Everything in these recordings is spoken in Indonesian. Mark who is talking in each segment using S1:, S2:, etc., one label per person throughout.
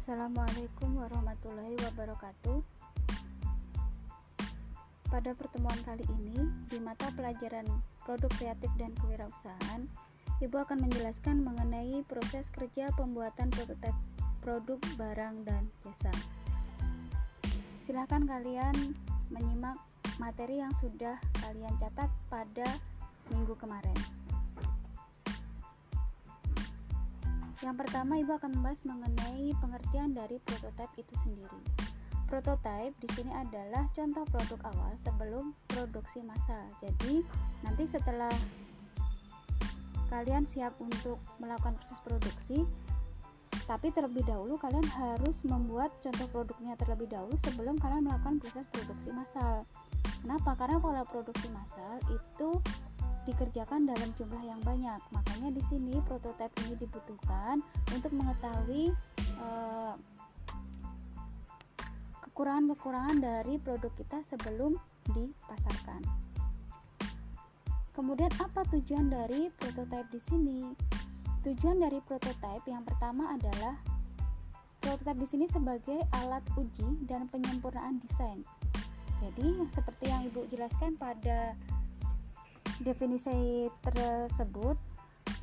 S1: Assalamualaikum warahmatullahi wabarakatuh. Pada pertemuan kali ini, di mata pelajaran produk kreatif dan kewirausahaan, Ibu akan menjelaskan mengenai proses kerja pembuatan prototipe produk barang dan jasa. Silahkan kalian menyimak materi yang sudah kalian catat pada minggu kemarin. Yang pertama, Ibu akan membahas mengenai pengertian dari prototipe itu sendiri. Prototipe di sini adalah contoh produk awal sebelum produksi massal. Jadi, nanti setelah kalian siap untuk melakukan proses produksi, tapi terlebih dahulu kalian harus membuat contoh produknya terlebih dahulu sebelum kalian melakukan proses produksi massal. Kenapa? Karena pola produksi massal itu dikerjakan dalam jumlah yang banyak. Makanya di sini prototipe ini dibutuhkan untuk mengetahui kekurangan kekurangan-kekurangan dari produk kita sebelum dipasarkan. Kemudian apa tujuan dari prototipe di sini? Tujuan dari prototipe yang pertama adalah prototipe di sini sebagai alat uji dan penyempurnaan desain. Jadi seperti yang Ibu jelaskan pada definisi tersebut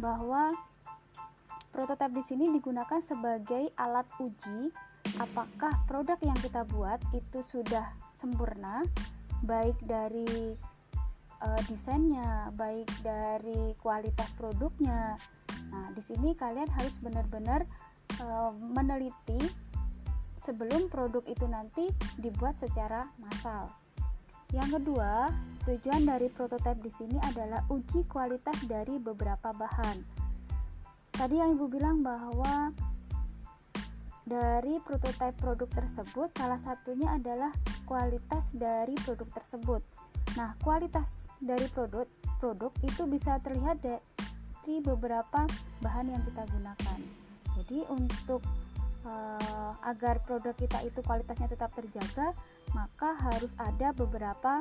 S1: bahwa prototipe di sini digunakan sebagai alat uji apakah produk yang kita buat itu sudah sempurna baik dari uh, desainnya, baik dari kualitas produknya. Nah, di sini kalian harus benar-benar uh, meneliti sebelum produk itu nanti dibuat secara massal. Yang kedua, tujuan dari prototipe di sini adalah uji kualitas dari beberapa bahan. Tadi yang Ibu bilang bahwa dari prototipe produk tersebut salah satunya adalah kualitas dari produk tersebut. Nah, kualitas dari produk produk itu bisa terlihat dari beberapa bahan yang kita gunakan. Jadi untuk uh, agar produk kita itu kualitasnya tetap terjaga, maka harus ada beberapa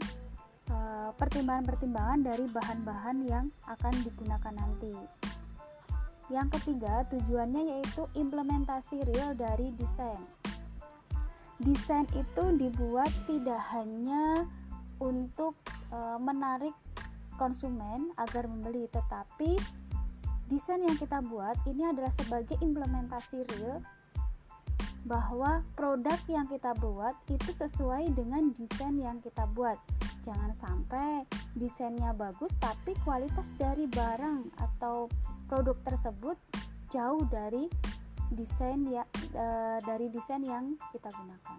S1: pertimbangan-pertimbangan uh, dari bahan-bahan yang akan digunakan nanti. Yang ketiga, tujuannya yaitu implementasi real dari desain. Desain itu dibuat tidak hanya untuk uh, menarik konsumen agar membeli, tetapi desain yang kita buat ini adalah sebagai implementasi real bahwa produk yang kita buat itu sesuai dengan desain yang kita buat. Jangan sampai desainnya bagus tapi kualitas dari barang atau produk tersebut jauh dari desain ya e, dari desain yang kita gunakan.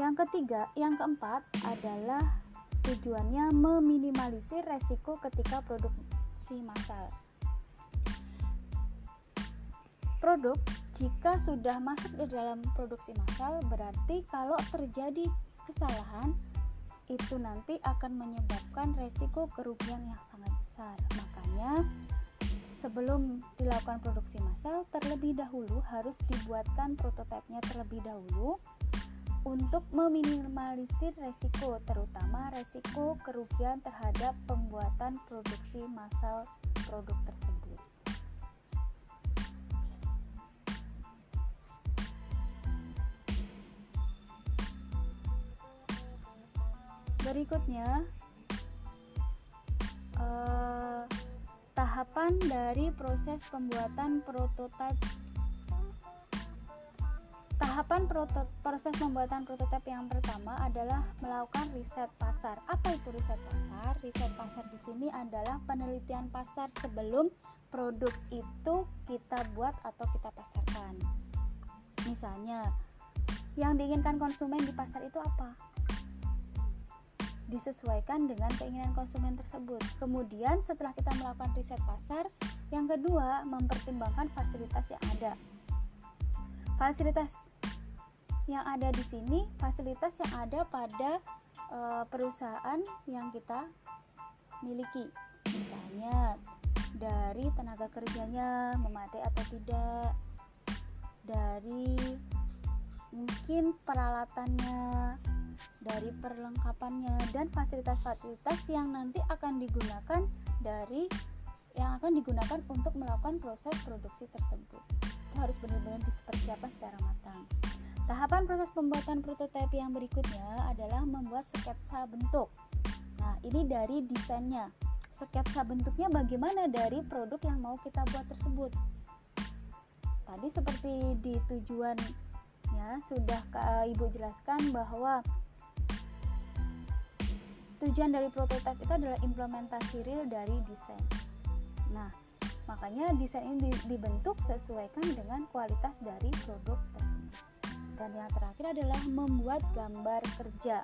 S1: Yang ketiga, yang keempat adalah tujuannya meminimalisir resiko ketika produksi massal. Produk jika sudah masuk di dalam produksi massal, berarti kalau terjadi kesalahan itu nanti akan menyebabkan resiko kerugian yang sangat besar. Makanya sebelum dilakukan produksi massal terlebih dahulu harus dibuatkan prototipenya terlebih dahulu untuk meminimalisir resiko terutama resiko kerugian terhadap pembuatan produksi massal produk tersebut. Berikutnya eh, tahapan dari proses pembuatan prototipe. Tahapan proto, proses pembuatan prototipe yang pertama adalah melakukan riset pasar. Apa itu riset pasar? Riset pasar di sini adalah penelitian pasar sebelum produk itu kita buat atau kita pasarkan. Misalnya yang diinginkan konsumen di pasar itu apa disesuaikan dengan keinginan konsumen tersebut. Kemudian setelah kita melakukan riset pasar, yang kedua mempertimbangkan fasilitas yang ada. Fasilitas yang ada di sini, fasilitas yang ada pada e, perusahaan yang kita miliki. Misalnya dari tenaga kerjanya memadai atau tidak, dari mungkin peralatannya, dari perlengkapannya dan fasilitas-fasilitas yang nanti akan digunakan dari yang akan digunakan untuk melakukan proses produksi tersebut. itu harus benar-benar dipersiapkan secara matang. Tahapan proses pembuatan prototipe yang berikutnya adalah membuat sketsa bentuk. Nah, ini dari desainnya. Sketsa bentuknya bagaimana dari produk yang mau kita buat tersebut. Tadi seperti di tujuan ya sudah Ibu jelaskan bahwa tujuan dari prototipe itu adalah implementasi real dari desain. Nah, makanya desain ini dibentuk sesuaikan dengan kualitas dari produk tersebut. Dan yang terakhir adalah membuat gambar kerja.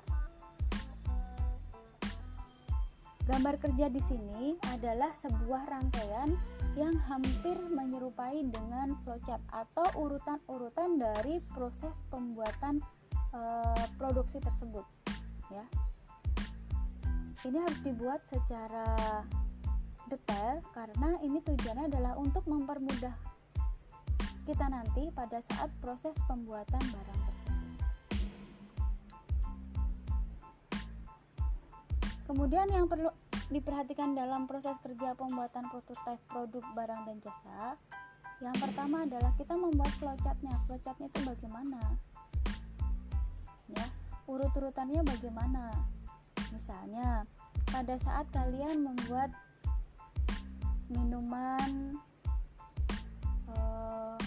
S1: Gambar kerja di sini adalah sebuah rangkaian yang hampir menyerupai dengan flowchart atau urutan-urutan dari proses pembuatan e, produksi tersebut. Ya, ini harus dibuat secara detail karena ini tujuannya adalah untuk mempermudah kita nanti pada saat proses pembuatan barang tersebut. Kemudian yang perlu diperhatikan dalam proses kerja pembuatan prototipe produk barang dan jasa, yang pertama adalah kita membuat flowchartnya. Flowchartnya itu bagaimana? Ya, urut-urutannya bagaimana? Misalnya, pada saat kalian membuat minuman uh,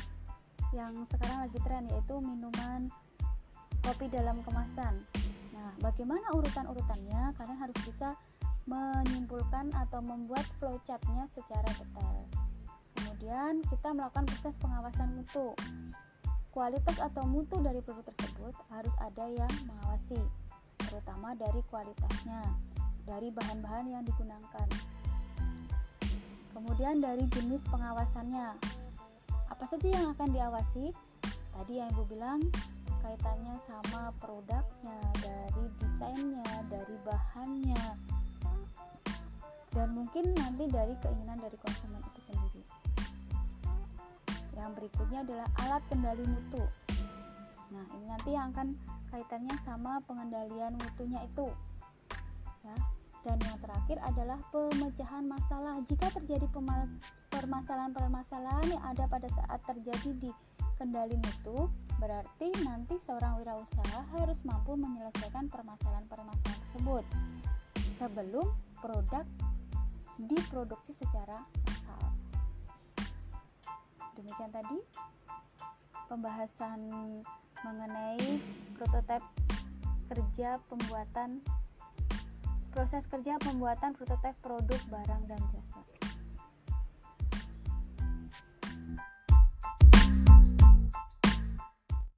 S1: yang sekarang lagi tren yaitu minuman kopi dalam kemasan. Nah, bagaimana urutan-urutannya? Kalian harus bisa menyimpulkan atau membuat flowchartnya secara detail. Kemudian kita melakukan proses pengawasan mutu. Kualitas atau mutu dari produk tersebut harus ada yang mengawasi, terutama dari kualitasnya, dari bahan-bahan yang digunakan, Kemudian dari jenis pengawasannya, apa saja yang akan diawasi? Tadi yang Ibu bilang kaitannya sama produknya, dari desainnya, dari bahannya, dan mungkin nanti dari keinginan dari konsumen itu sendiri. Yang berikutnya adalah alat kendali mutu. Nah, ini nanti yang akan kaitannya sama pengendalian mutunya itu. Ya, dan yang terakhir adalah pemecahan masalah. Jika terjadi permasalahan-permasalahan yang ada pada saat terjadi di kendali mutu, berarti nanti seorang wirausaha harus mampu menyelesaikan permasalahan-permasalahan tersebut sebelum produk diproduksi secara massal. Demikian tadi pembahasan mengenai prototipe kerja pembuatan proses kerja pembuatan prototipe produk barang dan jasa.